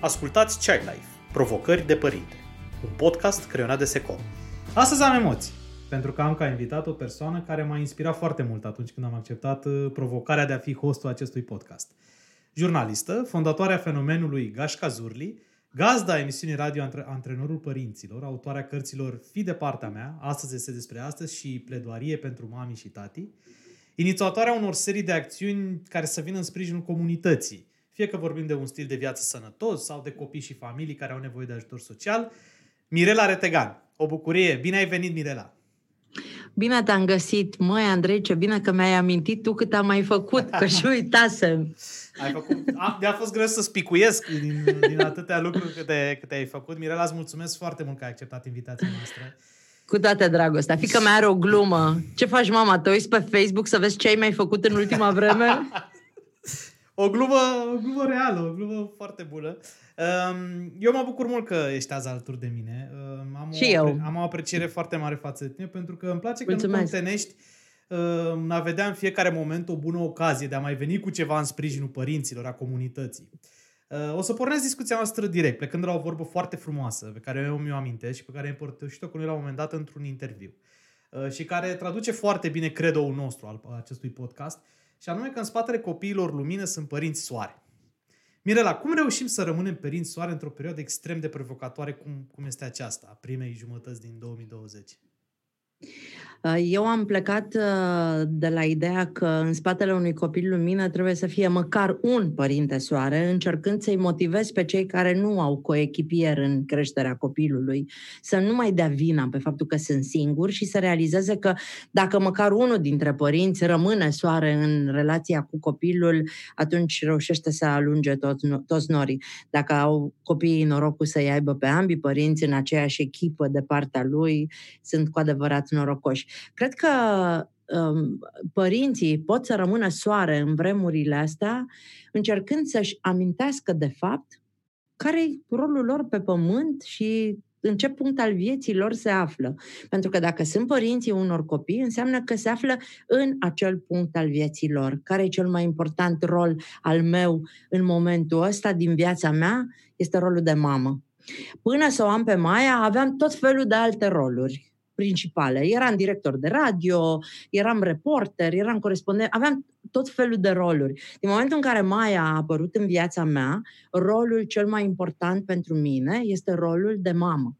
Ascultați Child Life, Provocări de Părinte, un podcast creionat de Secom. Astăzi am emoții, pentru că am ca invitat o persoană care m-a inspirat foarte mult atunci când am acceptat uh, provocarea de a fi hostul acestui podcast. Jurnalistă, fondatoarea fenomenului Gașca Zurli, gazda emisiunii radio Antrenorul Părinților, autoarea cărților Fi de partea mea, Astăzi este despre astăzi și Pledoarie pentru mami și tati, inițiatoarea unor serii de acțiuni care să vină în sprijinul comunității, fie că vorbim de un stil de viață sănătos sau de copii și familii care au nevoie de ajutor social. Mirela Retegan, o bucurie. Bine ai venit, Mirela! Bine te-am găsit, măi Andrei, ce bine că mi-ai amintit tu cât am mai făcut, că și uitasem. Ai făcut, a, de-a fost greu să spicuiesc din, din atâtea lucruri câte, câte ai făcut. Mirela, îți mulțumesc foarte mult că ai acceptat invitația noastră. Cu toată dragostea. Fică mea are o glumă. Ce faci, mama? Te uiți pe Facebook să vezi ce ai mai făcut în ultima vreme? o glumă, o glumă reală, o glumă foarte bună. Um, eu mă bucur mult că ești azi alături de mine. Um, am și o, eu. Am o apreciere foarte mare față de tine pentru că îmi place Mulțumesc. când contenești um, a vedea în fiecare moment o bună ocazie de a mai veni cu ceva în sprijinul părinților, a comunității. Uh, o să pornesc discuția noastră direct, plecând de la o vorbă foarte frumoasă, pe care eu mi-o amintesc și pe care am împărtășit-o cu noi la un moment dat într-un interviu. Uh, și care traduce foarte bine credo-ul nostru al acestui podcast, și anume că în spatele copiilor lumină sunt părinți soare. Mirela, cum reușim să rămânem părinți soare într-o perioadă extrem de provocatoare cum, cum este aceasta, a primei jumătăți din 2020? Uh, eu am plecat uh, de la ideea că în spatele unui copil lumină trebuie să fie măcar un părinte soare, încercând să-i motivez pe cei care nu au coechipier în creșterea copilului, să nu mai dea vina pe faptul că sunt singuri și să realizeze că dacă măcar unul dintre părinți rămâne soare în relația cu copilul, atunci reușește să alunge tot, toți norii. Dacă au copiii norocul să-i aibă pe ambii părinți în aceeași echipă de partea lui, sunt cu adevărat norocoși. Cred că um, părinții pot să rămână soare în vremurile astea, încercând să-și amintească de fapt care e rolul lor pe pământ și în ce punct al vieții lor se află. Pentru că dacă sunt părinții unor copii, înseamnă că se află în acel punct al vieții lor. Care e cel mai important rol al meu în momentul ăsta din viața mea? Este rolul de mamă. Până să o am pe Maia, aveam tot felul de alte roluri principale. Eram director de radio, eram reporter, eram corespondent, aveam tot felul de roluri. Din momentul în care Maia a apărut în viața mea, rolul cel mai important pentru mine este rolul de mamă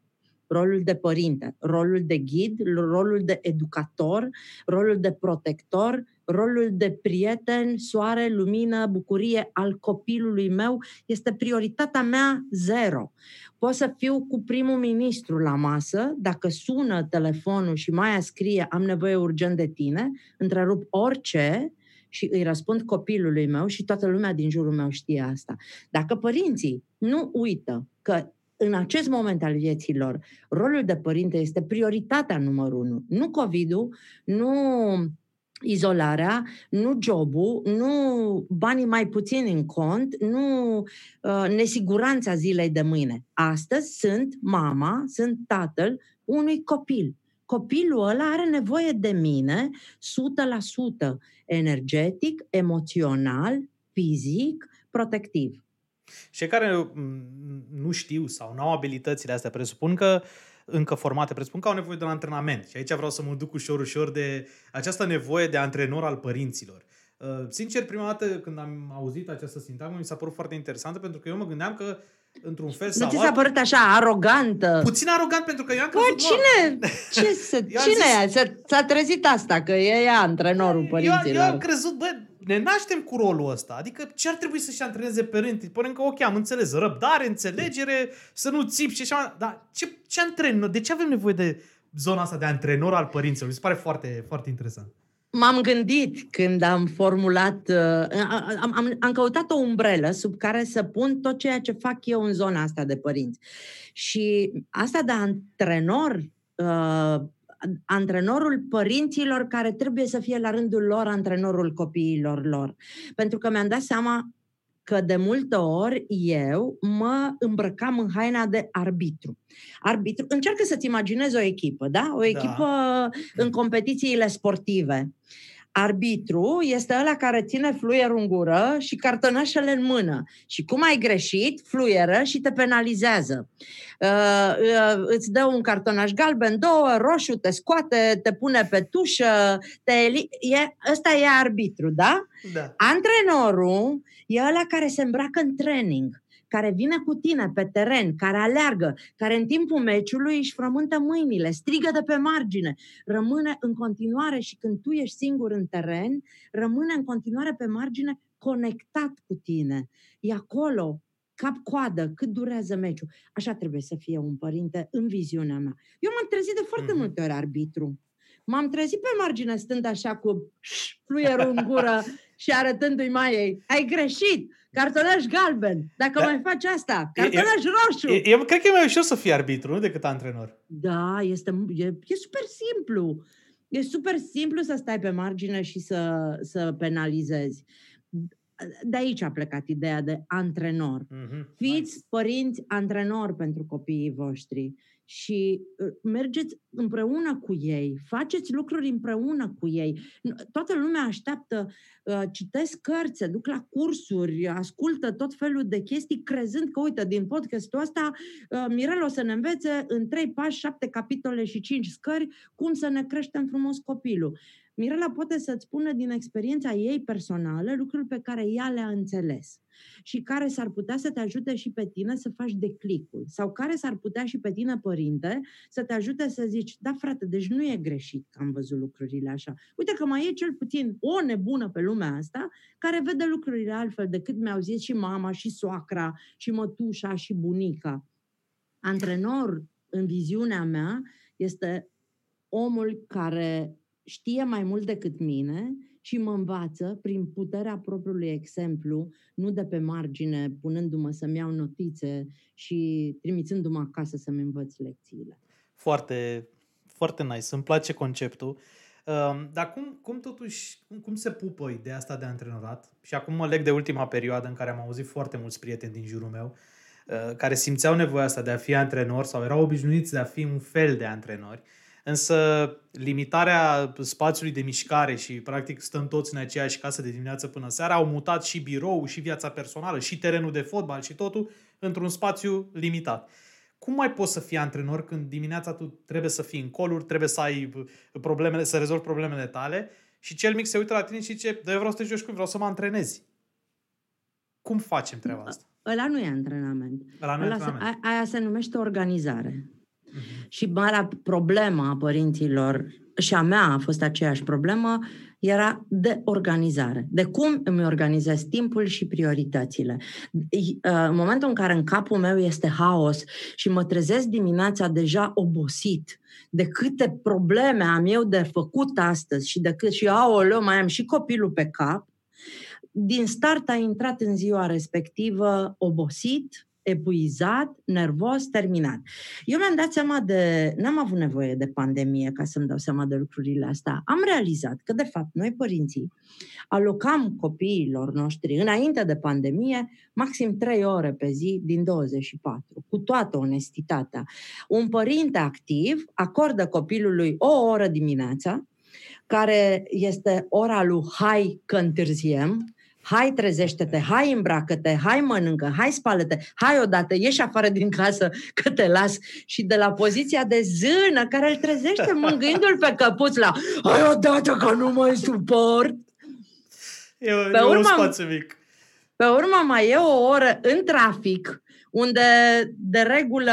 rolul de părinte, rolul de ghid, rolul de educator, rolul de protector, rolul de prieten, soare, lumină, bucurie al copilului meu este prioritatea mea zero. Pot să fiu cu primul ministru la masă, dacă sună telefonul și mai scrie am nevoie urgent de tine, întrerup orice și îi răspund copilului meu și toată lumea din jurul meu știe asta. Dacă părinții nu uită că în acest moment al vieții lor, rolul de părinte este prioritatea numărul unu. Nu COVID-ul, nu izolarea, nu jobul, nu banii mai puțini în cont, nu uh, nesiguranța zilei de mâine. Astăzi sunt mama, sunt tatăl unui copil. Copilul ăla are nevoie de mine 100% energetic, emoțional, fizic, protectiv. Și care mm, nu știu sau nu au abilitățile astea, presupun că încă formate, presupun că au nevoie de un antrenament. Și aici vreau să mă duc ușor, ușor de această nevoie de antrenor al părinților. Uh, sincer, prima dată când am auzit această sintagmă, mi s-a părut foarte interesantă, pentru că eu mă gândeam că într-un fel sau Nu ți s-a părut așa arogantă? Puțin arogant, pentru că eu am crezut... cine? Ce să, cine zis... S-a trezit asta, că e ea antrenorul părinților. Eu, eu am crezut, bă, ne naștem cu rolul ăsta. Adică ce ar trebui să-și antreneze părinții? Părem că, ok, am înțeles, răbdare, înțelegere, să nu țipi și așa. Dar ce, ce antrenor? De ce avem nevoie de zona asta de antrenor al părinților? Mi se pare foarte, foarte interesant. M-am gândit când am formulat, uh, am, am, am căutat o umbrelă sub care să pun tot ceea ce fac eu în zona asta de părinți. Și asta de antrenor uh, antrenorul părinților care trebuie să fie la rândul lor antrenorul copiilor lor. Pentru că mi-am dat seama că de multe ori eu mă îmbrăcam în haina de arbitru. Arbitru, încearcă să-ți imaginezi o echipă, da? O da. echipă da. în competițiile sportive. Arbitru este ăla care ține fluierul în gură și cartonașele în mână. Și cum ai greșit, fluieră și te penalizează. Uh, uh, îți dă un cartonaș galben, două, roșu, te scoate, te pune pe tușă, te eli- e, ăsta e arbitru, da? Da. Antrenorul e ăla care se îmbracă în training care vine cu tine pe teren, care aleargă, care în timpul meciului își frământă mâinile, strigă de pe margine, rămâne în continuare și când tu ești singur în teren, rămâne în continuare pe margine conectat cu tine. E acolo, cap-coadă, cât durează meciul. Așa trebuie să fie un părinte în viziunea mea. Eu m-am trezit de foarte mm-hmm. multe ori arbitru. M-am trezit pe margine stând așa cu fluierul în gură și arătându-i mai ei. Ai greșit! Cartonaș galben. Dacă da. mai faci asta, cartonaș e, roșu. E, eu cred că e mai ușor să fii arbitru, nu decât antrenor. Da, este, e, e super simplu. E super simplu să stai pe margine și să, să penalizezi. De aici a plecat ideea de antrenor. Mm-hmm. Fiți nice. părinți antrenori pentru copiii voștri și uh, mergeți împreună cu ei, faceți lucruri împreună cu ei. Toată lumea așteaptă, uh, citesc cărți, se duc la cursuri, ascultă tot felul de chestii, crezând că, uite, din podcastul ăsta, uh, Mirel o să ne învețe în trei pași, șapte capitole și cinci scări cum să ne creștem frumos copilul. Mirela poate să-ți spună din experiența ei personală lucruri pe care ea le-a înțeles și care s-ar putea să te ajute și pe tine să faci declicul sau care s-ar putea și pe tine, părinte, să te ajute să zici, da frate, deci nu e greșit că am văzut lucrurile așa. Uite că mai e cel puțin o nebună pe lumea asta care vede lucrurile altfel decât mi-au zis și mama, și soacra, și mătușa, și bunica. Antrenor, în viziunea mea, este omul care știe mai mult decât mine și mă învață prin puterea propriului exemplu, nu de pe margine, punându-mă să-mi iau notițe și trimițându-mă acasă să-mi învăț lecțiile. Foarte, foarte nice. Îmi place conceptul. Um, dar cum, cum totuși, cum, cum se pupă ideea asta de antrenorat? Și acum mă leg de ultima perioadă în care am auzit foarte mulți prieteni din jurul meu uh, care simțeau nevoia asta de a fi antrenor sau erau obișnuiți de a fi un fel de antrenori Însă limitarea spațiului de mișcare și practic stăm toți în aceeași casă de dimineață până seara au mutat și birou, și viața personală, și terenul de fotbal și totul într-un spațiu limitat. Cum mai poți să fii antrenor când dimineața tu trebuie să fii în coluri, trebuie să ai problemele, să rezolvi problemele tale și cel mic se uită la tine și zice, da, eu vreau să te joci cu vreau să mă antrenezi. Cum facem treaba asta? Ăla nu e antrenament. Ăla nu e antrenament. Se, aia se numește organizare. Și marea problemă a părinților, și a mea a fost aceeași problemă, era de organizare. De cum îmi organizez timpul și prioritățile. În momentul în care în capul meu este haos și mă trezesc dimineața deja obosit de câte probleme am eu de făcut astăzi și de cât și aoleu, mai am și copilul pe cap, din start a intrat în ziua respectivă obosit, epuizat, nervos, terminat. Eu mi-am dat seama de... N-am avut nevoie de pandemie ca să-mi dau seama de lucrurile astea. Am realizat că, de fapt, noi părinții alocam copiilor noștri, înainte de pandemie, maxim 3 ore pe zi din 24, cu toată onestitatea. Un părinte activ acordă copilului o oră dimineața, care este ora lui hai că întârziem, hai trezește-te, hai îmbracă-te, hai mănâncă, hai spală-te, hai odată, ieși afară din casă că te las și de la poziția de zână care îl trezește mângâindu-l pe căpuț la hai odată că nu mai suport. E, pe urmă, un spațiu mic. Pe urmă mai e o oră în trafic unde de regulă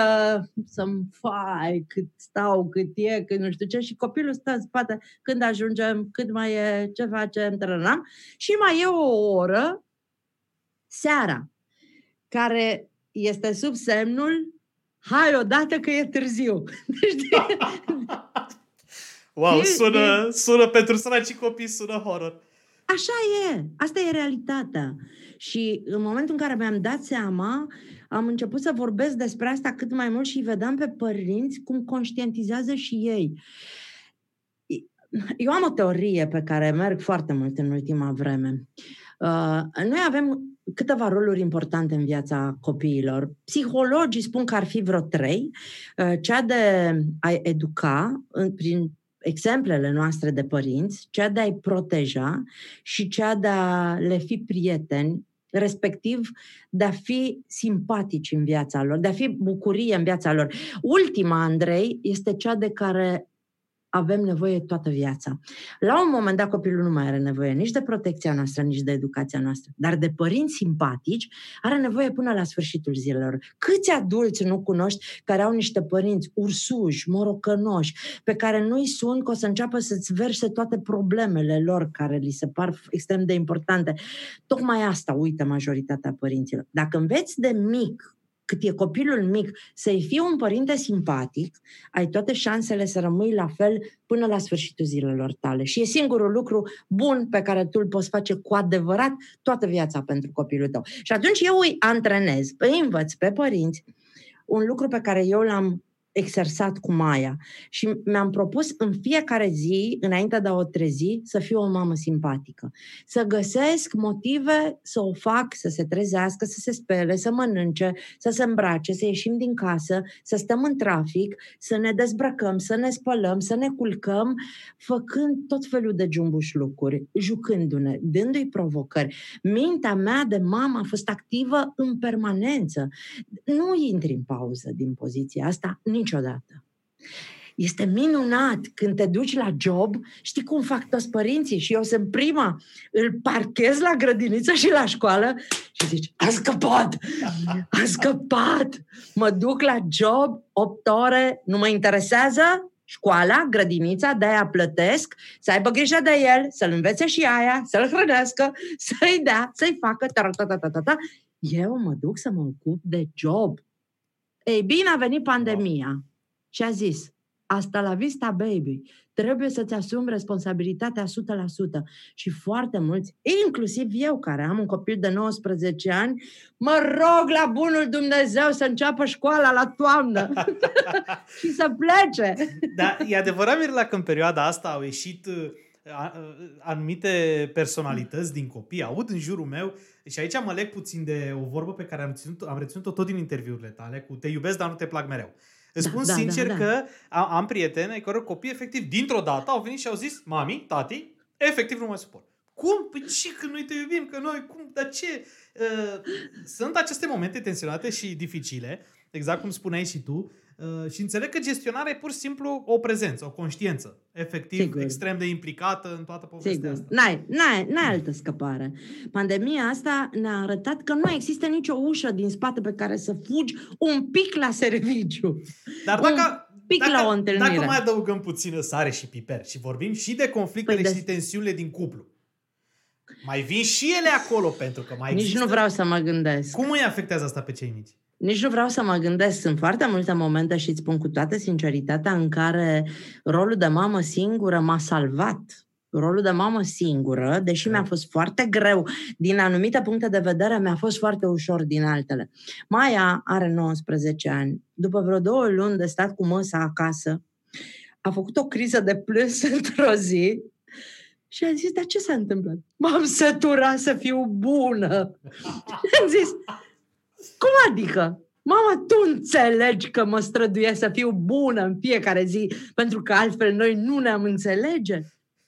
să-mi fai cât stau, cât e, cât nu știu ce, și copilul stă în spate când ajungem, cât mai e, ce facem, trănam. Și mai e o oră seara, care este sub semnul hai odată că e târziu. wow, sună, sună pentru săraci copii, sună horror. Așa e, asta e realitatea. Și în momentul în care mi-am dat seama, am început să vorbesc despre asta cât mai mult și vedeam pe părinți cum conștientizează și ei. Eu am o teorie pe care merg foarte mult în ultima vreme. Uh, noi avem câteva roluri importante în viața copiilor. Psihologii spun că ar fi vreo trei. Uh, cea de a educa prin exemplele noastre de părinți, cea de a-i proteja și cea de a le fi prieteni, respectiv de a fi simpatici în viața lor, de a fi bucurie în viața lor. Ultima, Andrei, este cea de care avem nevoie toată viața. La un moment dat copilul nu mai are nevoie nici de protecția noastră, nici de educația noastră, dar de părinți simpatici are nevoie până la sfârșitul zilelor. Câți adulți nu cunoști care au niște părinți ursuși, morocănoși, pe care nu-i sun că o să înceapă să-ți verse toate problemele lor care li se par extrem de importante. Tocmai asta uită majoritatea părinților. Dacă înveți de mic cât e copilul mic, să-i fie un părinte simpatic, ai toate șansele să rămâi la fel până la sfârșitul zilelor tale. Și e singurul lucru bun pe care tu îl poți face cu adevărat toată viața pentru copilul tău. Și atunci eu îi antrenez, îi învăț pe părinți un lucru pe care eu l-am exersat cu Maia și mi-am propus în fiecare zi, înainte de a o trezi, să fiu o mamă simpatică. Să găsesc motive să o fac, să se trezească, să se spele, să mănânce, să se îmbrace, să ieșim din casă, să stăm în trafic, să ne dezbrăcăm, să ne spălăm, să ne culcăm, făcând tot felul de jumbuș lucruri, jucându-ne, dându-i provocări. Mintea mea de mamă a fost activă în permanență. Nu intri în pauză din poziția asta, nici niciodată. Este minunat când te duci la job, știi cum fac toți părinții și eu sunt prima, îl parchez la grădiniță și la școală și zici, a scăpat, a scăpat, mă duc la job, 8 ore, nu mă interesează, școala, grădinița, de-aia plătesc, să aibă grijă de el, să-l învețe și aia, să-l hrănească, să-i dea, să-i facă, ta ta ta ta ta Eu mă duc să mă ocup de job. Ei bine, a venit pandemia și a zis, asta la vista, baby, trebuie să-ți asumi responsabilitatea 100%. Și foarte mulți, inclusiv eu care am un copil de 19 ani, mă rog la bunul Dumnezeu să înceapă școala la toamnă și să plece. Da, e adevărat, Mirla, că în perioada asta au ieșit uh, anumite personalități din copii, aud în jurul meu și aici mă leg puțin de o vorbă pe care am, ținut, am reținut-o tot din interviurile tale, cu te iubesc, dar nu te plac mereu. Îți da, spun da, sincer da, da. că am, am prieteni ai căror copii efectiv dintr-o dată au venit și au zis mami, tati, efectiv nu mă suport. Cum? Păi ce că noi te iubim, că noi, cum, dar ce? Uh, sunt aceste momente tensionate și dificile, exact cum spuneai și tu, Uh, și înțeleg că gestionarea e pur și simplu o prezență, o conștiință, efectiv, Sigur. extrem de implicată în toată povestea Sigur. asta. N-ai, n-ai, n-ai altă scăpare. Pandemia asta ne-a arătat că nu există nicio ușă din spate pe care să fugi un pic la serviciu. Dar dacă, pic dacă, la o întâlnire. Dacă mai adăugăm puțină sare și piper și vorbim și de conflictele păi de... și tensiunile din cuplu, mai vin și ele acolo pentru că mai Nici există... nu vreau să mă gândesc. Cum îi afectează asta pe cei mici? Nici nu vreau să mă gândesc. Sunt foarte multe momente și îți spun cu toată sinceritatea în care rolul de mamă singură m-a salvat. Rolul de mamă singură, deși mi-a fost foarte greu din anumite puncte de vedere, mi-a fost foarte ușor din altele. Maia are 19 ani. După vreo două luni de stat cu măsa acasă, a făcut o criză de plâns într-o zi și a zis, dar ce s-a întâmplat? M-am săturat să fiu bună. am zis, cum adică? Mama, tu înțelegi că mă străduiesc să fiu bună în fiecare zi, pentru că altfel noi nu ne-am înțelege?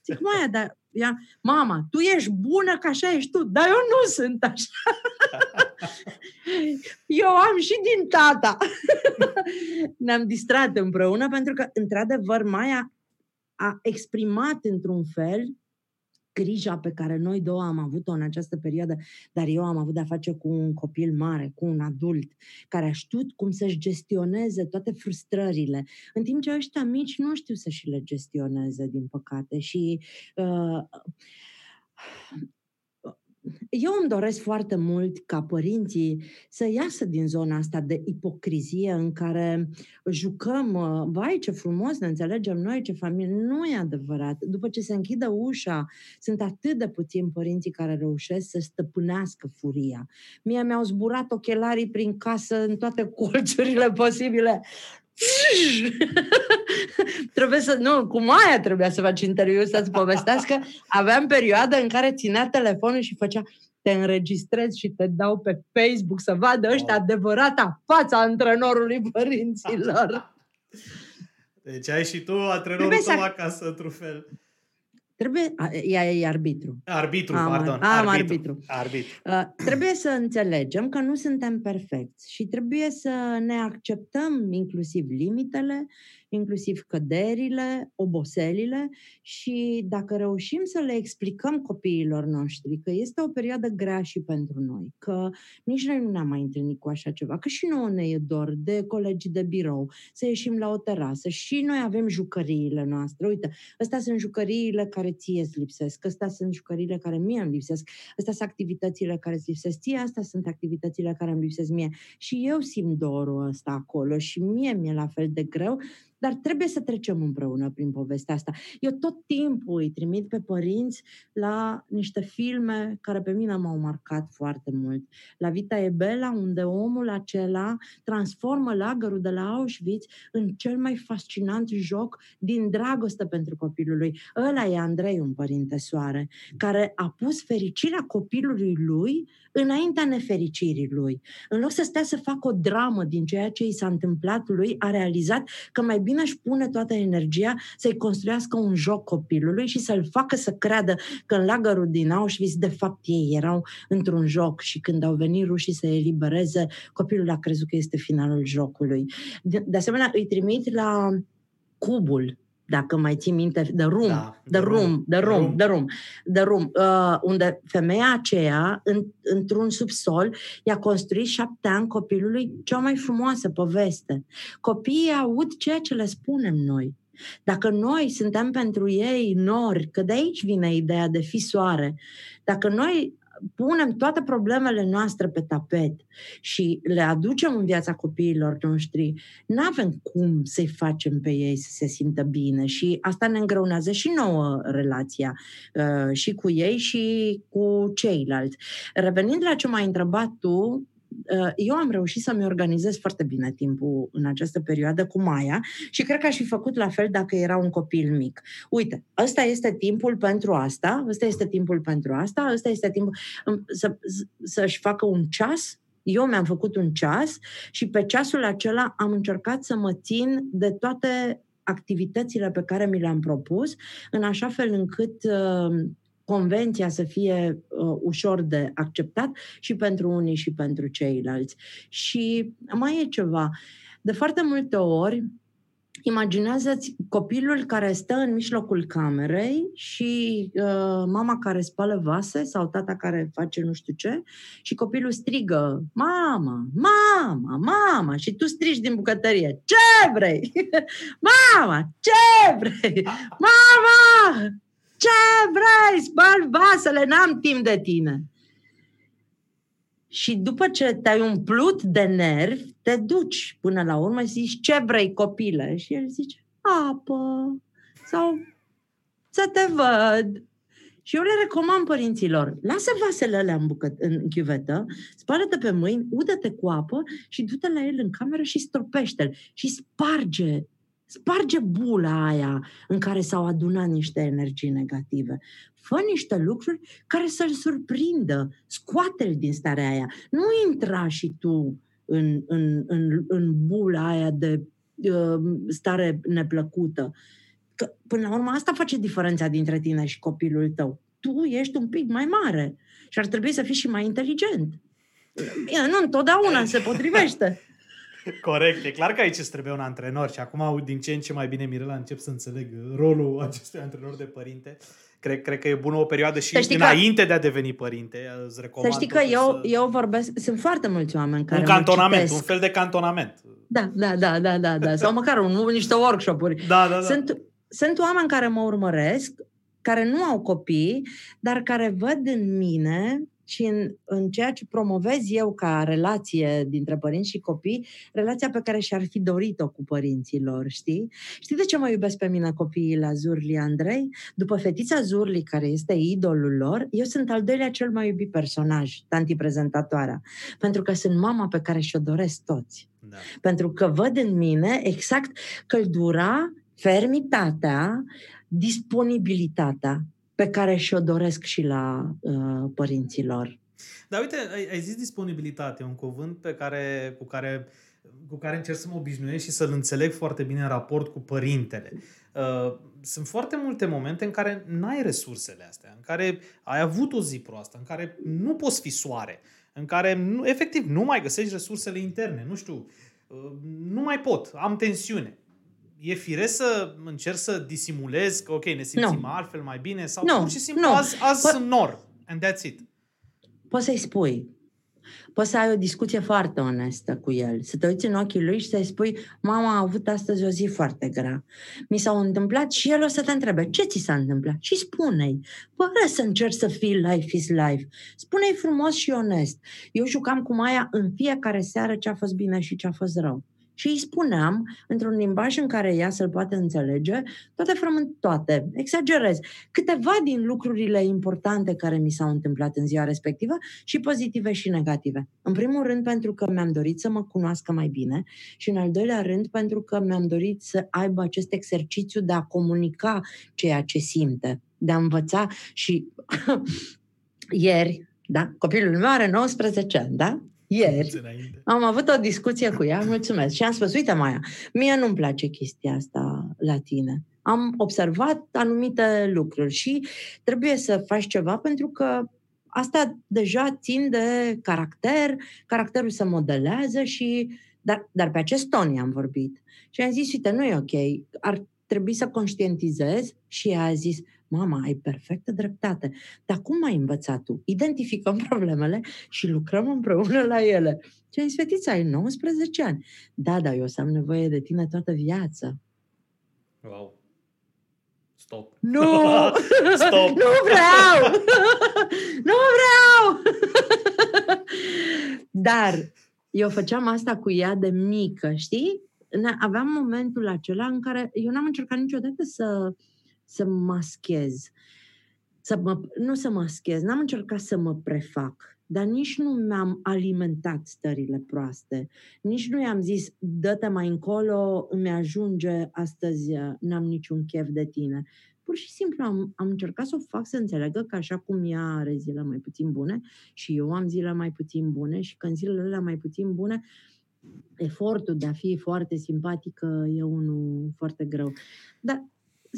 Zic, Maia, dar ea, mama, tu ești bună că așa ești tu, dar eu nu sunt așa. eu am și din tata. Ne-am distrat împreună pentru că, într-adevăr, Maia a exprimat într-un fel grija pe care noi două am avut-o în această perioadă, dar eu am avut de-a face cu un copil mare, cu un adult, care a știut cum să-și gestioneze toate frustrările, în timp ce ăștia mici nu știu să și le gestioneze, din păcate. Și uh, eu îmi doresc foarte mult ca părinții să iasă din zona asta de ipocrizie în care jucăm, uh, vai ce frumos, ne înțelegem noi, ce familie. Nu e adevărat. După ce se închide ușa, sunt atât de puțini părinții care reușesc să stăpânească furia. Mie mi-au zburat ochelarii prin casă în toate colțurile posibile. trebuie să, nu, cu Maia trebuia să faci interviu să-ți povestească. Aveam perioadă în care ținea telefonul și făcea te înregistrezi și te dau pe Facebook să vadă ăștia adevărata fața antrenorului părinților. Deci ai și tu antrenorul tău să... acasă, într-un fel. Trebuie, e, e arbitru. Arbitru, am, pardon. Am arbitru. arbitru. arbitru. Uh, trebuie să înțelegem că nu suntem perfecți și trebuie să ne acceptăm inclusiv limitele inclusiv căderile, oboselile și dacă reușim să le explicăm copiilor noștri că este o perioadă grea și pentru noi, că nici noi nu ne-am mai întâlnit cu așa ceva, că și nouă ne e dor de colegi de birou, să ieșim la o terasă și noi avem jucăriile noastre. Uite, astea sunt jucăriile care ție îți lipsesc, astea sunt jucăriile care mie îmi lipsesc, astea sunt activitățile care îți lipsesc ție, astea sunt activitățile care îmi lipsesc mie. Și eu simt dorul ăsta acolo și mie mi-e la fel de greu, dar trebuie să trecem împreună prin povestea asta. Eu tot timpul îi trimit pe părinți la niște filme care pe mine m-au marcat foarte mult. La Vita e Bela, unde omul acela transformă lagărul de la Auschwitz în cel mai fascinant joc din dragoste pentru copilul lui. Ăla e Andrei, un părinte soare, care a pus fericirea copilului lui înaintea nefericirii lui. În loc să stea să facă o dramă din ceea ce i s-a întâmplat lui, a realizat că mai bine își pune toată energia să-i construiască un joc copilului și să-l facă să creadă că în lagărul din Auschwitz, de fapt, ei erau într-un joc și când au venit rușii să elibereze, copilul a crezut că este finalul jocului. De, de asemenea, îi trimit la cubul dacă mai ții minte, The Room, da, The, room, The Room, The Room, The Room, uh, unde femeia aceea, în, într-un subsol, i-a construit șapte ani copilului cea mai frumoasă poveste. Copiii aud ceea ce le spunem noi. Dacă noi suntem pentru ei nori, că de aici vine ideea de fi soare, dacă noi punem toate problemele noastre pe tapet și le aducem în viața copiilor noștri, nu avem cum să-i facem pe ei să se simtă bine și asta ne îngreunează și nouă relația uh, și cu ei și cu ceilalți. Revenind la ce m-ai întrebat tu, Uh, eu am reușit să-mi organizez foarte bine timpul în această perioadă cu Maia și cred că aș fi făcut la fel dacă era un copil mic. Uite, ăsta este timpul pentru asta, ăsta este timpul pentru asta, ăsta este timpul um, să, să-și facă un ceas eu mi-am făcut un ceas și pe ceasul acela am încercat să mă țin de toate activitățile pe care mi le-am propus, în așa fel încât uh, convenția să fie uh, ușor de acceptat și pentru unii și pentru ceilalți. Și mai e ceva. De foarte multe ori, Imaginează-ți copilul care stă în mijlocul camerei și uh, mama care spală vase sau tata care face nu știu ce și copilul strigă, mama, mama, mama și tu strigi din bucătărie, ce vrei? mama, ce vrei? Mama! Ce vrei? Spal vasele, n-am timp de tine. Și după ce te-ai umplut de nervi, te duci până la urmă și zici, ce vrei, copile? Și el zice, apă sau să te văd. Și eu le recomand părinților, lasă vasele alea în, bucă, în chiuvetă, spală-te pe mâini, udă-te cu apă și du-te la el în cameră și stropește-l și sparge Sparge bula aia în care s-au adunat niște energii negative. Fă niște lucruri care să-l surprindă. Scoate-l din starea aia. Nu intra și tu în, în, în, în bula aia de uh, stare neplăcută. Că, până la urmă, asta face diferența dintre tine și copilul tău. Tu ești un pic mai mare și ar trebui să fii și mai inteligent. Bine, nu întotdeauna se potrivește. Corect, e clar că aici îți trebuie un antrenor și acum din ce în ce mai bine Mirela încep să înțeleg rolul acestui antrenor de părinte. Cred, cred că e bună o perioadă și înainte că, de a deveni părinte. Îți recomand să știi că eu, să... eu vorbesc, sunt foarte mulți oameni care Un cantonament, un fel de cantonament. Da, da, da, da, da, da. sau măcar un, niște workshop-uri. Da, da, da. Sunt, sunt oameni care mă urmăresc, care nu au copii, dar care văd în mine și în, în ceea ce promovez eu ca relație dintre părinți și copii, relația pe care și-ar fi dorit-o cu părinții lor, știi? Știi de ce mă iubesc pe mine copiii la Zurli, Andrei? După fetița Zurli, care este idolul lor, eu sunt al doilea cel mai iubit personaj, tanti prezentatoarea, pentru că sunt mama pe care și-o doresc toți. Da. Pentru că văd în mine exact căldura, fermitatea, disponibilitatea pe care și-o doresc și la uh, părinților. Dar uite, ai, ai zis disponibilitate, un cuvânt pe care, cu care cu care încerc să mă obișnuiesc și să-l înțeleg foarte bine în raport cu părintele. Uh, sunt foarte multe momente în care n-ai resursele astea, în care ai avut o zi proastă, în care nu poți fi soare, în care nu, efectiv nu mai găsești resursele interne, nu știu, uh, nu mai pot, am tensiune. E firesc să încerc să disimulez că, ok, ne simțim no. altfel, mai bine, sau no. pur și simplu no. azi, azi po- sunt nor, and that's it. Poți să-i spui, poți să ai o discuție foarte onestă cu el, să te uiți în ochii lui și să-i spui, mama a avut astăzi o zi foarte grea. Mi s-au întâmplat și el o să te întrebe, ce ți s-a întâmplat? Și spune-i, fără să încerci să fii life is life. Spune-i frumos și onest. Eu jucam cu Maia în fiecare seară ce a fost bine și ce a fost rău și îi spuneam, într-un limbaj în care ea să-l poate înțelege, toate frământ toate, exagerez, câteva din lucrurile importante care mi s-au întâmplat în ziua respectivă și pozitive și negative. În primul rând pentru că mi-am dorit să mă cunoască mai bine și în al doilea rând pentru că mi-am dorit să aibă acest exercițiu de a comunica ceea ce simte, de a învăța și ieri, da, copilul meu are 19 ani, da? Ieri. Am avut o discuție cu ea, mulțumesc, și am spus, uite Maia, mie nu-mi place chestia asta la tine. Am observat anumite lucruri și trebuie să faci ceva pentru că asta deja țin de caracter, caracterul se modelează și dar, dar pe acest ton am vorbit. Și am zis, uite, nu e ok, ar trebui să conștientizez. Și ea a zis, Mama, ai perfectă dreptate. Dar cum ai învățat tu? Identificăm problemele și lucrăm împreună la ele. Ce ai fetița, ai 19 ani. Da, da, eu o să am nevoie de tine toată viața. Wow. Stop. Nu! Stop! nu vreau! nu vreau! Dar eu făceam asta cu ea de mică, știi? Aveam momentul acela în care eu n-am încercat niciodată să să maschez. Să mă, nu să maschez, n-am încercat să mă prefac, dar nici nu mi-am alimentat stările proaste. Nici nu i-am zis, dă-te mai încolo, îmi ajunge, astăzi n-am niciun chef de tine. Pur și simplu am, am încercat să o fac să înțeleagă că așa cum ea are zile mai puțin bune și eu am zile mai puțin bune și că în zilele alea mai puțin bune, efortul de a fi foarte simpatică e unul foarte greu. Dar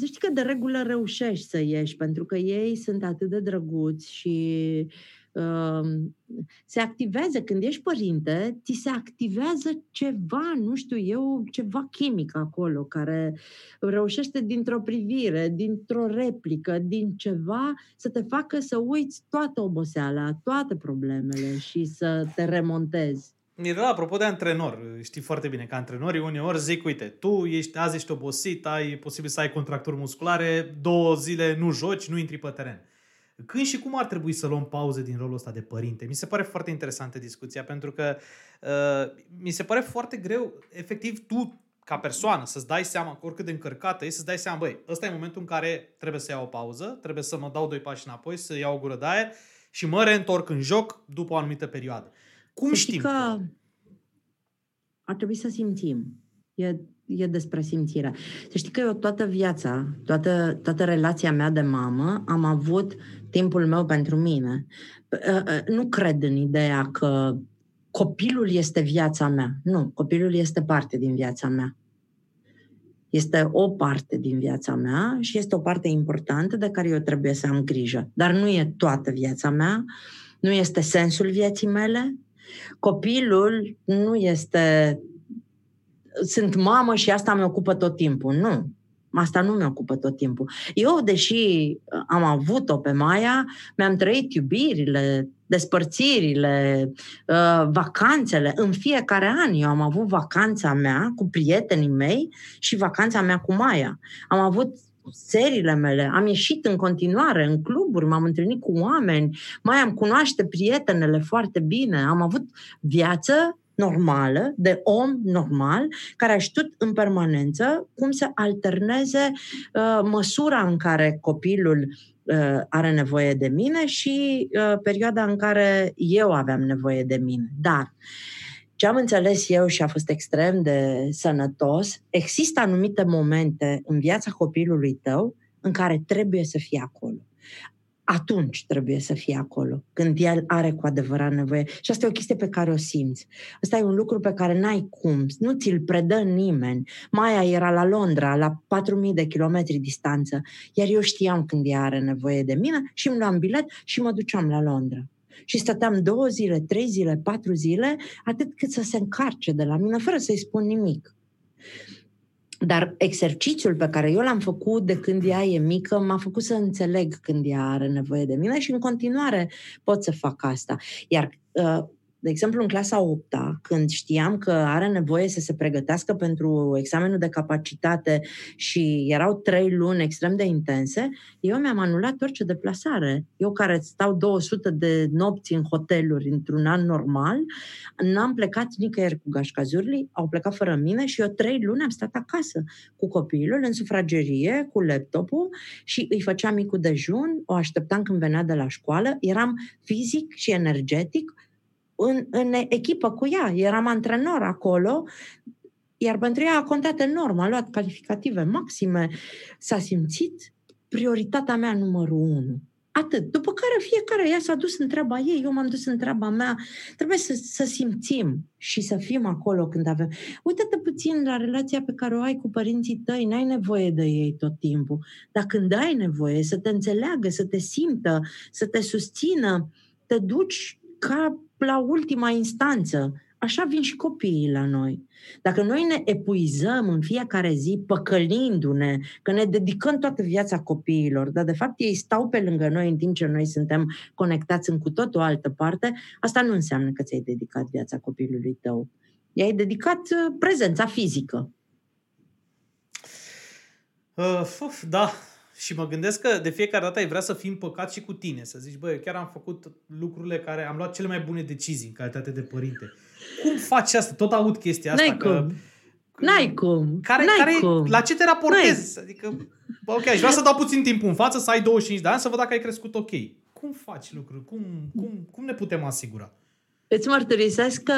să știi că de regulă reușești să ieși, pentru că ei sunt atât de drăguți și uh, se activează. Când ești părinte, ți se activează ceva, nu știu eu, ceva chimic acolo, care reușește dintr-o privire, dintr-o replică, din ceva, să te facă să uiți toată oboseala, toate problemele și să te remontezi. Mirela, apropo de antrenor, știi foarte bine că antrenorii uneori zic, uite, tu ești, azi ești obosit, ai posibil să ai contracturi musculare, două zile nu joci, nu intri pe teren. Când și cum ar trebui să luăm pauze din rolul ăsta de părinte? Mi se pare foarte interesantă discuția, pentru că uh, mi se pare foarte greu, efectiv, tu ca persoană să-ți dai seama, oricât de încărcată e, să-ți dai seama, băi, ăsta e momentul în care trebuie să iau o pauză, trebuie să mă dau doi pași înapoi, să iau o gură de aer și mă reîntorc în joc după o anumită perioadă. Cum să știm? că ar trebui să simțim. E, e despre simțire. Să știi că eu toată viața, toată, toată relația mea de mamă, am avut timpul meu pentru mine. Ă, ă, nu cred în ideea că copilul este viața mea. Nu, copilul este parte din viața mea. Este o parte din viața mea și este o parte importantă de care eu trebuie să am grijă. Dar nu e toată viața mea, nu este sensul vieții mele, Copilul nu este sunt mamă și asta mi ocupă tot timpul. Nu. Asta nu mi ocupă tot timpul. Eu, deși am avut-o pe Maia, mi-am trăit iubirile, despărțirile, uh, vacanțele. În fiecare an eu am avut vacanța mea cu prietenii mei și vacanța mea cu Maia. Am avut seriile mele, am ieșit în continuare în cluburi, m-am întâlnit cu oameni, mai am cunoaște prietenele foarte bine, am avut viață normală, de om normal, care a știut în permanență cum să alterneze uh, măsura în care copilul uh, are nevoie de mine și uh, perioada în care eu aveam nevoie de mine. Dar uh, ce am înțeles eu și a fost extrem de sănătos, există anumite momente în viața copilului tău în care trebuie să fii acolo. atunci trebuie să fie acolo, când el are cu adevărat nevoie. Și asta e o chestie pe care o simți. Asta e un lucru pe care n-ai cum, nu ți-l predă nimeni. Maia era la Londra, la 4.000 de kilometri distanță, iar eu știam când ea are nevoie de mine și îmi luam bilet și mă duceam la Londra. Și stăteam două zile, trei zile, patru zile, atât cât să se încarce de la mine, fără să-i spun nimic. Dar exercițiul pe care eu l-am făcut de când ea e mică m-a făcut să înțeleg când ea are nevoie de mine și în continuare pot să fac asta. Iar uh, de exemplu, în clasa 8 când știam că are nevoie să se pregătească pentru examenul de capacitate și erau trei luni extrem de intense, eu mi-am anulat orice deplasare. Eu care stau 200 de nopți în hoteluri într-un an normal, n-am plecat nicăieri cu gașcazurile, au plecat fără mine și eu trei luni am stat acasă cu copilul în sufragerie, cu laptopul și îi făceam micul dejun, o așteptam când venea de la școală, eram fizic și energetic în, în echipă cu ea. Eram antrenor acolo, iar pentru ea a contat enorm, a luat calificative maxime, s-a simțit prioritatea mea numărul unu. Atât. După care fiecare ea s-a dus în treaba ei, eu m-am dus în treaba mea. Trebuie să, să simțim și să fim acolo când avem. Uită-te puțin la relația pe care o ai cu părinții tăi, n-ai nevoie de ei tot timpul. Dar când ai nevoie să te înțeleagă, să te simtă, să te susțină, te duci ca la ultima instanță. Așa vin și copiii la noi. Dacă noi ne epuizăm în fiecare zi păcălindu-ne, că ne dedicăm toată viața copiilor, dar de fapt ei stau pe lângă noi în timp ce noi suntem conectați în cu tot o altă parte, asta nu înseamnă că ți-ai dedicat viața copilului tău. I-ai dedicat uh, prezența fizică. Uh, uf, da, și mă gândesc că de fiecare dată ai vrea să fii împăcat și cu tine. Să zici, băi, chiar am făcut lucrurile care am luat cele mai bune decizii în calitate de părinte. Cum faci asta? Tot aud chestia asta. N-ai că, cum. N-ai cum. Care, N-ai care, cum. La ce te raportezi? N-ai. Adică, bă, ok, aș vrea să dau puțin timp în față, să ai 25 de ani, să văd dacă ai crescut ok. Cum faci lucruri? Cum, cum, cum ne putem asigura? Îți mărturisesc că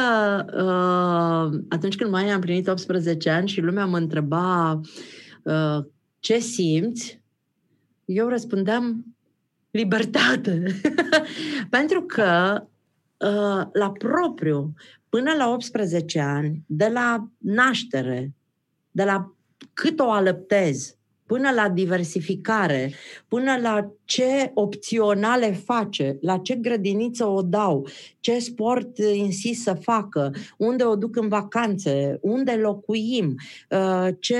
uh, atunci când mai am plinit 18 ani și lumea mă întreba uh, ce simți, eu răspundeam libertate. Pentru că uh, la propriu, până la 18 ani, de la naștere, de la cât o alăptez, până la diversificare, până la ce opționale face, la ce grădiniță o dau, ce sport insist să facă, unde o duc în vacanțe, unde locuim, uh, ce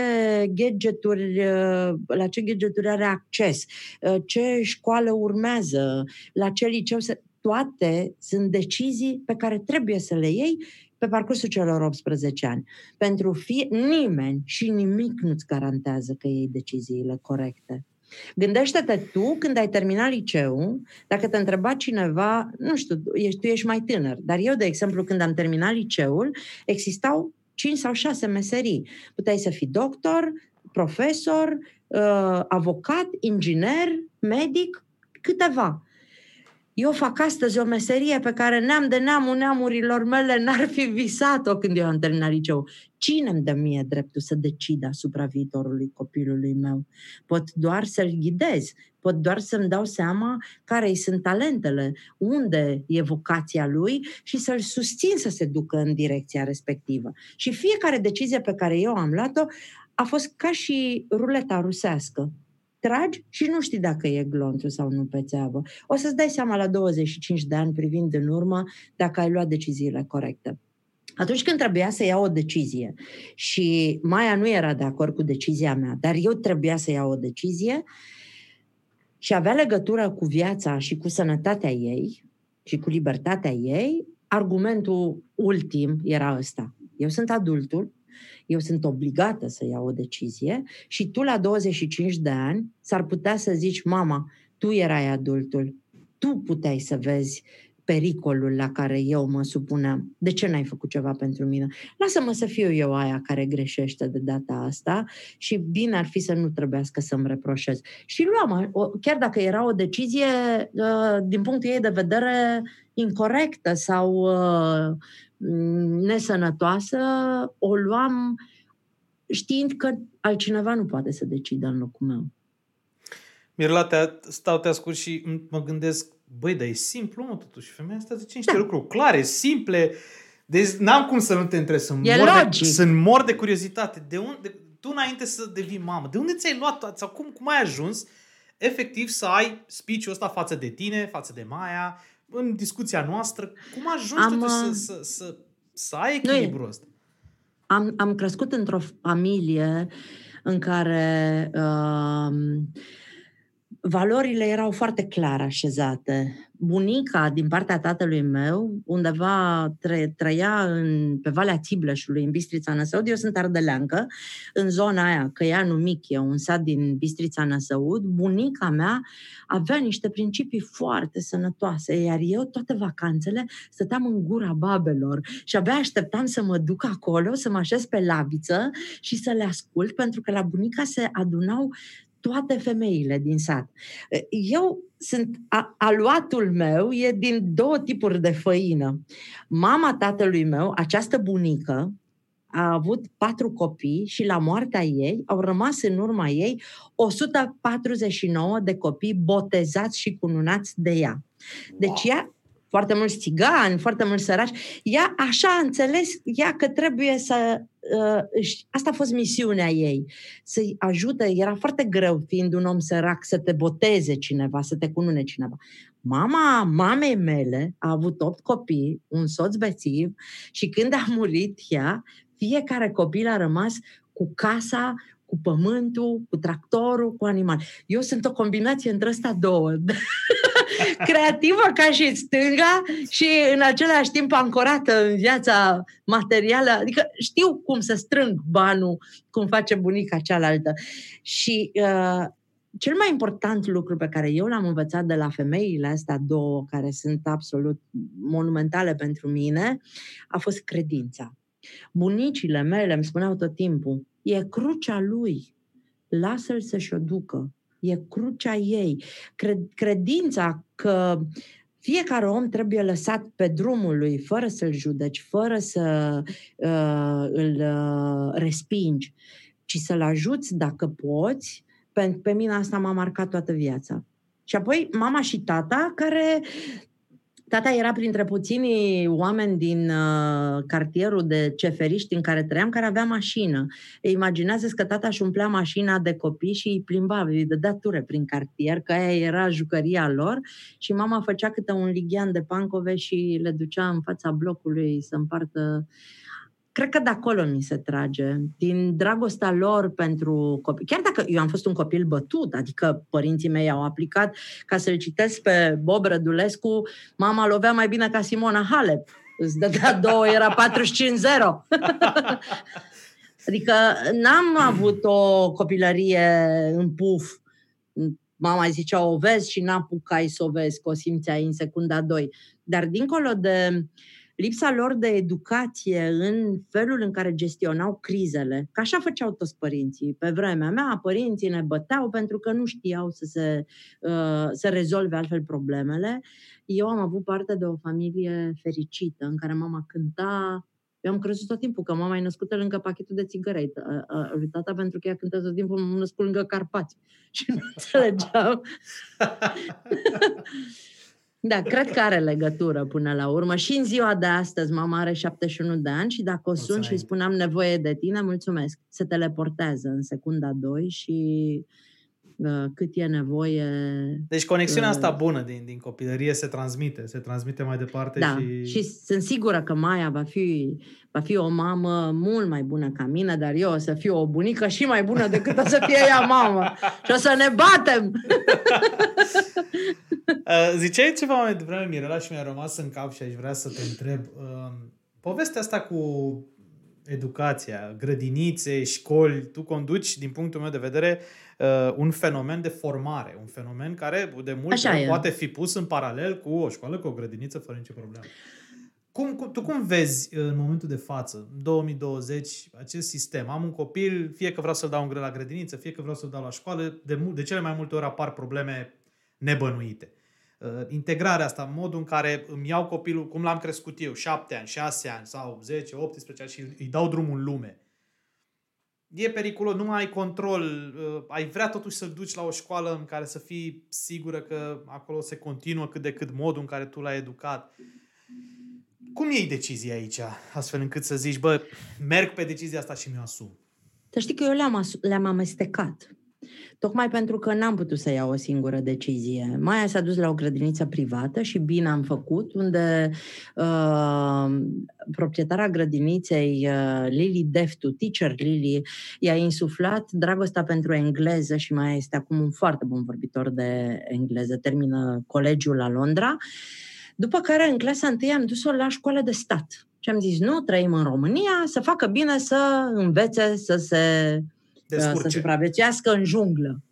gadgeturi, uh, la ce gadgeturi are acces, uh, ce școală urmează, la ce liceu se... Toate sunt decizii pe care trebuie să le iei pe parcursul celor 18 ani. Pentru fi nimeni și nimic nu-ți garantează că iei deciziile corecte. Gândește-te tu, când ai terminat liceu, dacă te întreba cineva, nu știu, ești, tu ești mai tânăr, dar eu, de exemplu, când am terminat liceul, existau 5 sau 6 meserii. Puteai să fii doctor, profesor, uh, avocat, inginer, medic, câteva. Eu fac astăzi o meserie pe care neam de neamul neamurilor mele n-ar fi visat-o când eu am terminat liceu. Cine îmi dă mie dreptul să decid asupra viitorului copilului meu? Pot doar să-l ghidez, pot doar să-mi dau seama care îi sunt talentele, unde e vocația lui și să-l susțin să se ducă în direcția respectivă. Și fiecare decizie pe care eu am luat-o a fost ca și ruleta rusească tragi și nu știi dacă e glontru sau nu pe țeavă. O să-ți dai seama la 25 de ani privind în urmă dacă ai luat deciziile corecte. Atunci când trebuia să iau o decizie și Maia nu era de acord cu decizia mea, dar eu trebuia să iau o decizie și avea legătură cu viața și cu sănătatea ei și cu libertatea ei, argumentul ultim era ăsta. Eu sunt adultul, eu sunt obligată să iau o decizie și tu la 25 de ani s-ar putea să zici, mama, tu erai adultul, tu puteai să vezi pericolul la care eu mă supuneam. De ce n-ai făcut ceva pentru mine? Lasă-mă să fiu eu aia care greșește de data asta și bine ar fi să nu trebuiască să-mi reproșez. Și luam, chiar dacă era o decizie uh, din punctul ei de vedere incorrectă sau uh, nesănătoasă, o luam știind că altcineva nu poate să decidă în locul meu. Mirela, te, stau, te ascult și mă gândesc, băi, dar e simplu, mă, totuși. Femeia asta zice niște da. lucruri clare, simple. Deci n-am cum să nu te întreb. Sunt, e mor logic. de, sunt mor de curiozitate. De unde, tu înainte să devii mamă, de unde ți-ai luat, sau cum, cum ai ajuns efectiv să ai speech-ul ăsta față de tine, față de Maia, în discuția noastră, cum ajungi am, totuși să, uh, să, să, să ai echilibrul ăsta? Am, am crescut într-o familie în care uh, valorile erau foarte clar așezate. Bunica, din partea tatălui meu, undeva tră, trăia în, pe Valea Tibleșului, în Bistrița Năsăud. Eu sunt ardeleancă, în zona aia, Căianu Mic, e un sat din Bistrița Năsăud. Bunica mea avea niște principii foarte sănătoase, iar eu toate vacanțele stăteam în gura babelor și abia așteptam să mă duc acolo, să mă așez pe laviță și să le ascult, pentru că la bunica se adunau toate femeile din sat. Eu sunt, a, aluatul meu e din două tipuri de făină. Mama tatălui meu, această bunică, a avut patru copii și la moartea ei au rămas în urma ei 149 de copii botezați și cununați de ea. Deci ea foarte mulți țigani, foarte mulți săraci. Ea așa a înțeles, ea că trebuie să... Uh, asta a fost misiunea ei, să-i ajute. Era foarte greu, fiind un om sărac, să te boteze cineva, să te cunune cineva. Mama mamei mele a avut opt copii, un soț bețiv și când a murit ea, fiecare copil a rămas cu casa, cu pământul, cu tractorul, cu animal. Eu sunt o combinație între astea două. Creativă ca și stânga și în același timp ancorată în viața materială. Adică știu cum să strâng banul, cum face bunica cealaltă. Și uh, cel mai important lucru pe care eu l-am învățat de la femeile astea două, care sunt absolut monumentale pentru mine, a fost credința. Bunicile mele îmi spuneau tot timpul, E crucea lui. Lasă-l să-și o ducă. E crucea ei. Credința că fiecare om trebuie lăsat pe drumul lui, fără să-l judeci, fără să uh, îl uh, respingi, ci să-l ajuți dacă poți, pe, pe mine asta m-a marcat toată viața. Și apoi mama și tata care Tata era printre puținii oameni din uh, cartierul de ceferiști în care trăiam, care avea mașină. imaginează că tata își umplea mașina de copii și îi plimba, îi dădea ture prin cartier, că aia era jucăria lor și mama făcea câte un lighean de pancove și le ducea în fața blocului să împartă uh, Cred că de acolo mi se trage, din dragostea lor pentru copii. Chiar dacă eu am fost un copil bătut, adică părinții mei au aplicat ca să-l citesc pe Bob Rădulescu, mama lovea mai bine ca Simona Halep. Îți dădea două, era 45-0. adică n-am avut o copilărie în puf. Mama zicea o vezi și n-apucai să o vezi, că o simțeai în secunda 2. Dar dincolo de uh, lipsa lor de educație în felul în care gestionau crizele, că așa făceau toți părinții. Pe vremea mea, părinții ne băteau pentru că nu știau să se uh, să rezolve altfel problemele. Eu am avut parte de o familie fericită, în care mama cânta, eu am crezut tot timpul că mama e născută lângă pachetul de țigăreți lui tata pentru că ea cântă tot timpul m-am născut lângă Carpați. Și nu înțelegeam. Da, cred că are legătură până la urmă. Și în ziua de astăzi, mama are 71 de ani și dacă o sun și spun am nevoie de tine, mulțumesc. Se teleportează în secunda 2 și uh, cât e nevoie. Deci conexiunea uh, asta bună din, din copilărie se transmite, se transmite mai departe. Da, și... și sunt sigură că Maia va fi, va fi o mamă mult mai bună ca mine, dar eu o să fiu o bunică și mai bună decât o să fie ea mamă. și o să ne batem! Uh, ziceai ceva mai devreme, Mirela, și mi-a rămas în cap și aș vrea să te întreb. Uh, povestea asta cu educația, grădinițe, școli, tu conduci, din punctul meu de vedere, uh, un fenomen de formare, un fenomen care de mult poate fi pus în paralel cu o școală, cu o grădiniță, fără nicio problemă. Cum, cum, tu cum vezi în momentul de față, 2020, acest sistem? Am un copil, fie că vreau să-l dau în la grădiniță, fie că vreau să-l dau la școală, de, de cele mai multe ori apar probleme nebănuite. Uh, integrarea asta, modul în care îmi iau copilul, cum l-am crescut eu, 7 ani, 6 ani sau 10, 18 ani și îi dau drumul în lume. e periculos, nu mai ai control, uh, ai vrea totuși să-l duci la o școală în care să fii sigură că acolo se continuă cât de cât modul în care tu l-ai educat. Cum iei decizia aici, astfel încât să zici, bă, merg pe decizia asta și mi-o asum? Să știi că eu le-am, le-am amestecat. Tocmai pentru că n-am putut să iau o singură decizie. Maia s-a dus la o grădiniță privată și bine am făcut, unde uh, proprietara grădiniței, uh, Lily Deftu, teacher Lily, i-a insuflat dragostea pentru engleză și mai este acum un foarte bun vorbitor de engleză. Termină colegiul la Londra. După care, în clasa întâi, am dus-o la școală de stat. Și am zis, nu, trăim în România, să facă bine să învețe să se Descurce. să supraviețuiască în junglă.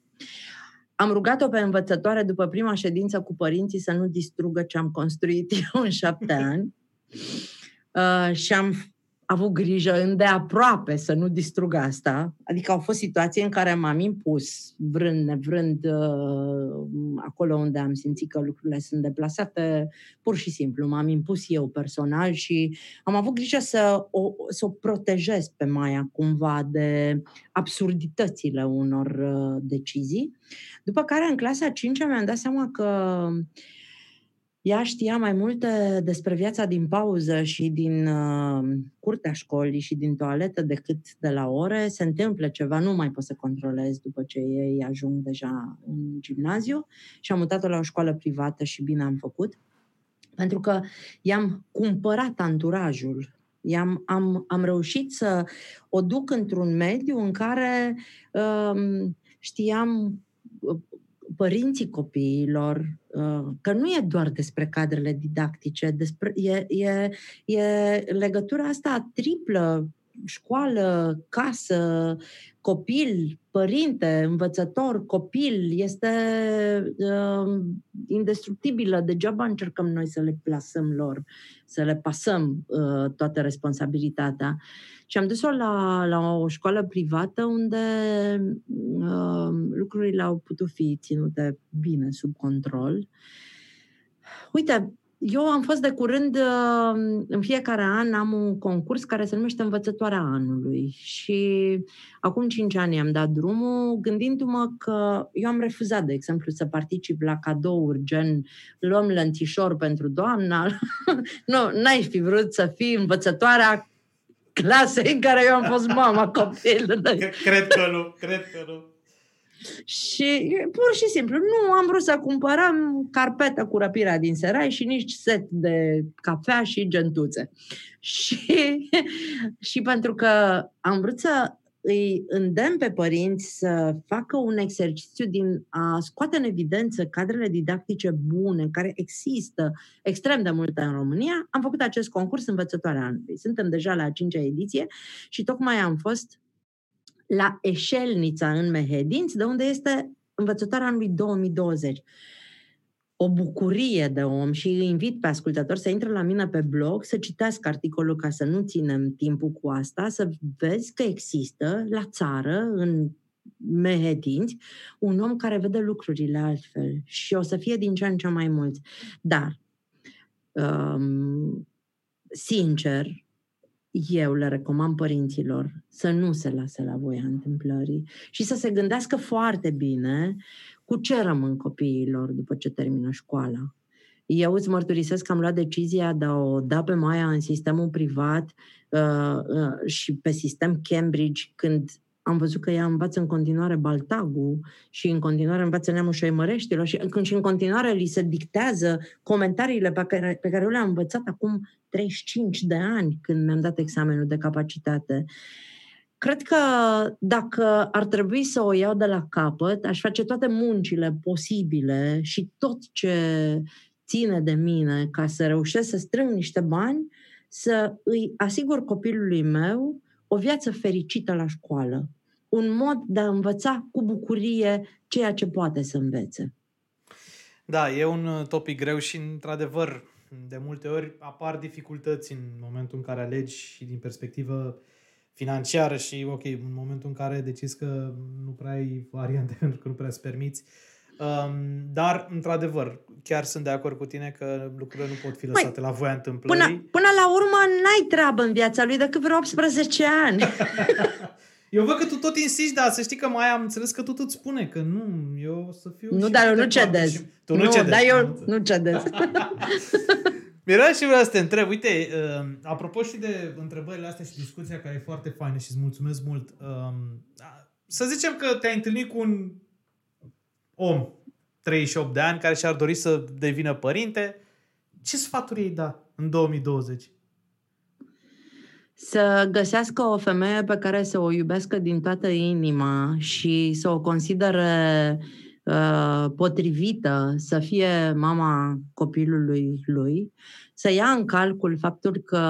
Am rugat-o pe învățătoare după prima ședință cu părinții să nu distrugă ce am construit eu în șapte ani. Uh, și am avut grijă îndeaproape să nu distrug asta. Adică au fost situații în care m-am impus, vrând, nevrând, uh, acolo unde am simțit că lucrurile sunt deplasate, pur și simplu. M-am impus eu personal și am avut grijă să o, să o protejez pe Maia cumva de absurditățile unor uh, decizii. După care, în clasa 5 mi-am dat seama că ea știa mai multe despre viața din pauză și din uh, curtea școlii și din toaletă decât de la ore. Se întâmplă ceva, nu mai pot să controlez după ce ei ajung deja în gimnaziu și am mutat-o la o școală privată și bine am făcut. Pentru că i-am cumpărat anturajul I-am, am, am reușit să o duc într-un mediu în care um, știam uh, părinții copiilor, uh, că nu e doar despre cadrele didactice, despre, e, e, e legătura asta triplă, școală, casă, copil, părinte, învățător, copil, este uh, indestructibilă. Degeaba încercăm noi să le plasăm lor, să le pasăm uh, toată responsabilitatea. Și am dus-o la, la o școală privată unde uh, lucrurile au putut fi ținute bine sub control. Uite, eu am fost de curând, uh, în fiecare an am un concurs care se numește Învățătoarea Anului și acum 5 ani am dat drumul gândindu-mă că eu am refuzat, de exemplu, să particip la cadouri gen luăm lănțișor pentru doamna. nu, n-ai fi vrut să fii învățătoarea clasei în care eu am fost mama copilului. Cred că nu, cred că nu. Și pur și simplu, nu am vrut să cumpărăm carpetă cu răpirea din serai și nici set de cafea și gentuțe. Și, și pentru că am vrut să îi îndemn pe părinți să facă un exercițiu din a scoate în evidență cadrele didactice bune care există extrem de multe în România, am făcut acest concurs învățătoarea anului. Suntem deja la a cincea ediție și tocmai am fost la Eșelnița în Mehedinți, de unde este învățătoarea anului 2020 o bucurie de om și îi invit pe ascultător să intre la mine pe blog, să citească articolul ca să nu ținem timpul cu asta, să vezi că există la țară, în Mehedinți, un om care vede lucrurile altfel și o să fie din ce în ce mai mulți. Dar, um, sincer, eu le recomand părinților să nu se lase la voia întâmplării și să se gândească foarte bine cu ce rămân copiilor după ce termină școala. Eu îți mărturisesc că am luat decizia de a o da pe Maia în sistemul privat uh, uh, și pe sistem Cambridge când am văzut că ea învață în continuare Baltagul și în continuare învață neamul șoimăreștilor și când și în continuare li se dictează comentariile pe care, pe care eu le-am învățat acum 35 de ani când mi-am dat examenul de capacitate. Cred că dacă ar trebui să o iau de la capăt, aș face toate muncile posibile și tot ce ține de mine ca să reușesc să strâng niște bani, să îi asigur copilului meu o viață fericită la școală, un mod de a învăța cu bucurie ceea ce poate să învețe. Da, e un topic greu și, într-adevăr, de multe ori apar dificultăți în momentul în care alegi și din perspectivă financiară și, ok, în momentul în care decizi că nu prea ai variante pentru că nu prea îți permiți. Um, dar, într-adevăr, chiar sunt de acord cu tine că lucrurile nu pot fi lăsate Măi, la voia întâmplării. Până, până la urmă n-ai treabă în viața lui decât vreo 18 ani. Eu văd că tu tot insisti, dar să știi că mai am înțeles că tu îți spune că nu, eu o să fiu Nu, dar eu nu cedez. Și... Tu nu, nu cedezi. dar eu nu cedez. Mira și vreau să te întreb, uite, uh, apropo și de întrebările astea și discuția care e foarte faină și îți mulțumesc mult. Uh, să zicem că te-ai întâlnit cu un om, 38 de ani, care și-ar dori să devină părinte. Ce sfaturi îi da în 2020? Să găsească o femeie pe care să o iubească din toată inima și să o considere uh, potrivită să fie mama copilului lui, să ia în calcul faptul că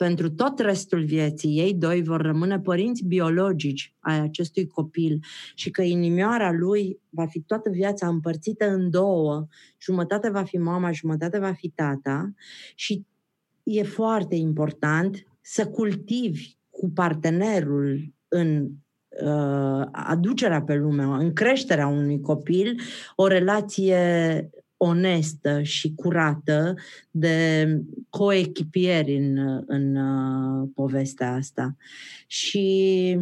pentru tot restul vieții ei doi vor rămâne părinți biologici ai acestui copil și că inimioara lui va fi toată viața împărțită în două, jumătate va fi mama, jumătate va fi tata. Și e foarte important să cultivi cu partenerul în uh, aducerea pe lume, în creșterea unui copil, o relație onestă și curată de coechipieri în, în uh, povestea asta. Și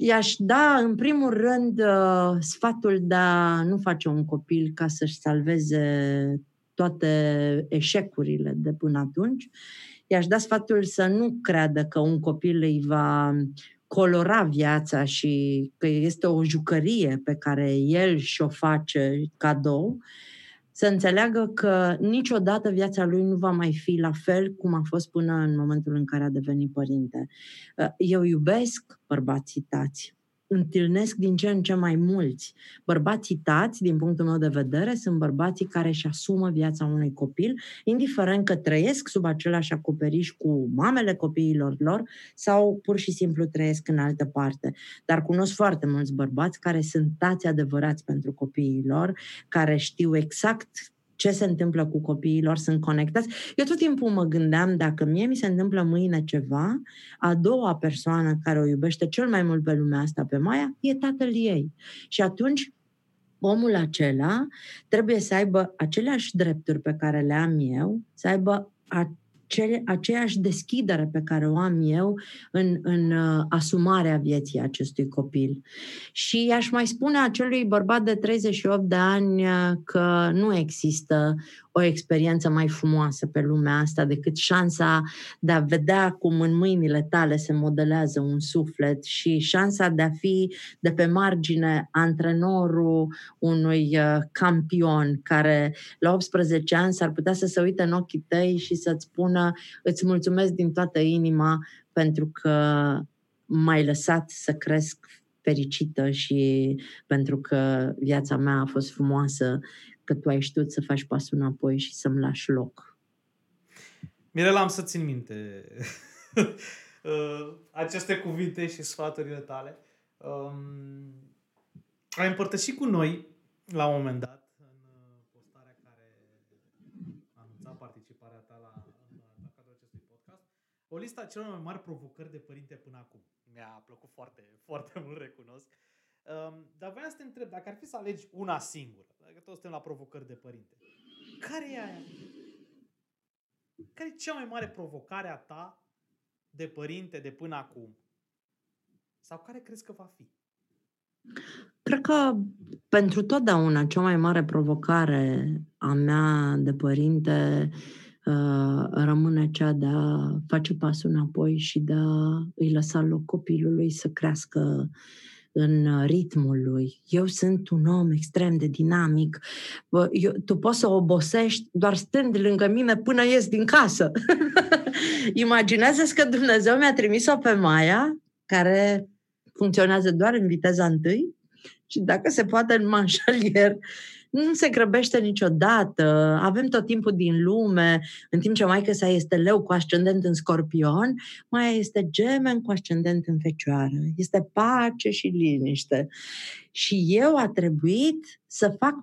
i-aș da, în primul rând, uh, sfatul de a nu face un copil ca să-și salveze toate eșecurile de până atunci. I-aș da sfatul să nu creadă că un copil îi va colora viața și că este o jucărie pe care el și-o face cadou, să înțeleagă că niciodată viața lui nu va mai fi la fel cum a fost până în momentul în care a devenit părinte. Eu iubesc bărbații tați, întâlnesc din ce în ce mai mulți. Bărbații tați, din punctul meu de vedere, sunt bărbații care își asumă viața unui copil, indiferent că trăiesc sub același acoperiș cu mamele copiilor lor sau pur și simplu trăiesc în altă parte. Dar cunosc foarte mulți bărbați care sunt tați adevărați pentru copiii lor, care știu exact ce se întâmplă cu copiilor, sunt conectați. Eu tot timpul mă gândeam, dacă mie mi se întâmplă mâine ceva, a doua persoană care o iubește cel mai mult pe lumea asta, pe Maia, e tatăl ei. Și atunci omul acela trebuie să aibă aceleași drepturi pe care le am eu, să aibă acele, aceeași deschidere pe care o am eu în, în uh, asumarea vieții acestui copil. Și aș mai spune acelui bărbat de 38 de ani uh, că nu există o experiență mai frumoasă pe lumea asta decât șansa de a vedea cum în mâinile tale se modelează un suflet și șansa de a fi de pe margine antrenorul unui uh, campion care la 18 ani s-ar putea să se uite în ochii tăi și să-ți spună îți mulțumesc din toată inima pentru că m-ai lăsat să cresc fericită și pentru că viața mea a fost frumoasă că tu ai știut să faci pasul înapoi și să-mi lași loc. Mirela, am să țin minte uh, aceste cuvinte și sfaturile tale. Um, ai împărtășit cu noi, la un moment dat, în uh, postarea care anunța participarea ta la, la cadrul acestui podcast, o listă a celor mai mari provocări de părinte până acum. Mi-a plăcut foarte, foarte mult, recunosc. Um, dar vreau să te întreb, dacă ar fi să alegi una singură, dacă toți suntem la provocări de părinte, care e aia? Care e cea mai mare provocare a ta de părinte de până acum? Sau care crezi că va fi? Cred că pentru totdeauna cea mai mare provocare a mea de părinte uh, rămâne cea de a face pasul înapoi și de a îi lăsa loc copilului să crească în uh, ritmul lui. Eu sunt un om extrem de dinamic. Eu, tu poți să obosești doar stând lângă mine până ies din casă. Imaginează-ți că Dumnezeu mi-a trimis-o pe Maia, care funcționează doar în viteza întâi și dacă se poate în manșalier nu se grăbește niciodată, avem tot timpul din lume, în timp ce maică sa este leu cu ascendent în scorpion, mai este gemen cu ascendent în fecioară. Este pace și liniște. Și eu a trebuit să fac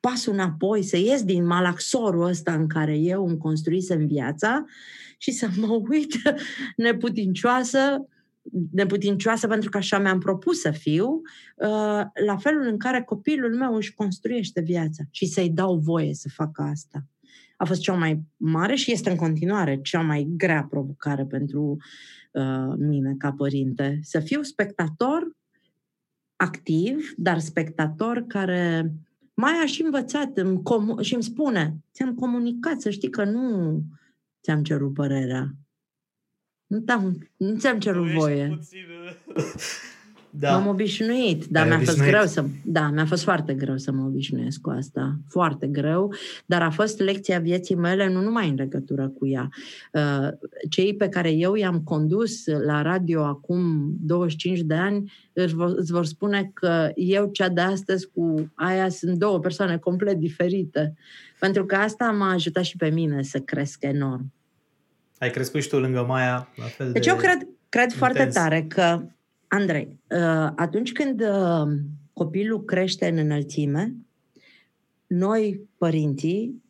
pasul înapoi, să ies din malaxorul ăsta în care eu îmi construisem viața și să mă uit neputincioasă neputincioasă pentru că așa mi-am propus să fiu, uh, la felul în care copilul meu își construiește viața și să-i dau voie să facă asta. a fost cea mai mare și este în continuare cea mai grea provocare pentru uh, mine ca părinte. Să fiu spectator activ, dar spectator care mai aș învățat îmi comu- și îmi spune, ți-am comunicat, să știi că nu ți-am cerut părerea. Nu, te-am, nu ți-am cerut voie. Puțin, da. M-am obișnuit, dar mi-a obișnuit. fost greu să... Da, mi-a fost foarte greu să mă obișnuiesc cu asta. Foarte greu, dar a fost lecția vieții mele, nu numai în legătură cu ea. Uh, cei pe care eu i-am condus la radio acum 25 de ani îți vor, îți vor spune că eu, cea de astăzi, cu aia sunt două persoane complet diferite. Pentru că asta m-a ajutat și pe mine să cresc enorm. Ai crescut și tu lângă Maia la fel Deci de eu cred, cred foarte tare că Andrei, uh, atunci când uh, copilul crește în înălțime, noi, părinții,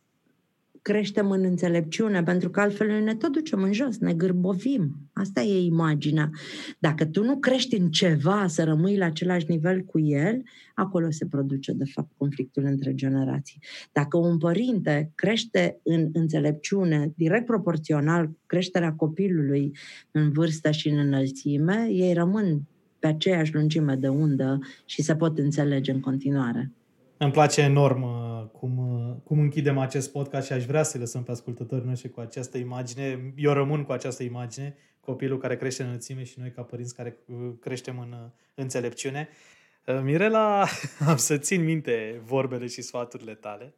creștem în înțelepciune, pentru că altfel noi ne tot ducem în jos, ne gârbovim. Asta e imaginea. Dacă tu nu crești în ceva să rămâi la același nivel cu el, acolo se produce, de fapt, conflictul între generații. Dacă un părinte crește în înțelepciune, direct proporțional cu creșterea copilului în vârstă și în înălțime, ei rămân pe aceeași lungime de undă și se pot înțelege în continuare. Îmi place enorm uh, cum, uh, cum închidem acest podcast și aș vrea să lăsăm pe ascultătorii noștri cu această imagine. Eu rămân cu această imagine, copilul care crește în înălțime și noi ca părinți care uh, creștem în înțelepciune. Mirela, am să țin minte vorbele și sfaturile tale.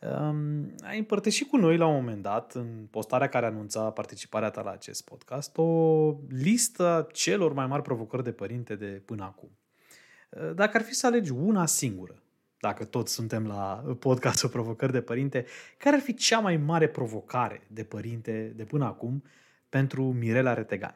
Um, ai împărtășit cu noi la un moment dat, în postarea care anunța participarea ta la acest podcast, o listă celor mai mari provocări de părinte de până acum. Uh, dacă ar fi să alegi una singură, dacă toți suntem la podcastul Provocări de Părinte, care ar fi cea mai mare provocare de părinte de până acum pentru Mirela Retegan?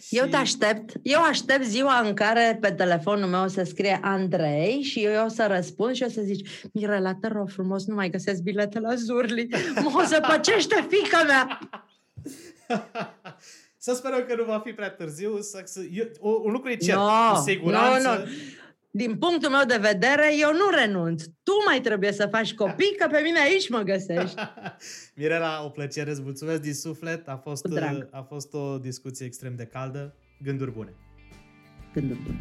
Și... Eu te aștept. Eu aștept ziua în care pe telefonul meu o să scrie Andrei și eu o să răspund și o să zici Mirela, te rog frumos, nu mai găsesc bilete la Zurli. Mă să păcește fica mea! să sperăm că nu va fi prea târziu. Să, să, eu, un lucru e cert, no, cu siguranță. No, no din punctul meu de vedere, eu nu renunț. Tu mai trebuie să faci copii, că pe mine aici mă găsești. Mirela, o plăcere, îți mulțumesc din suflet. A fost, a fost o discuție extrem de caldă. Gânduri bune. Gânduri bune.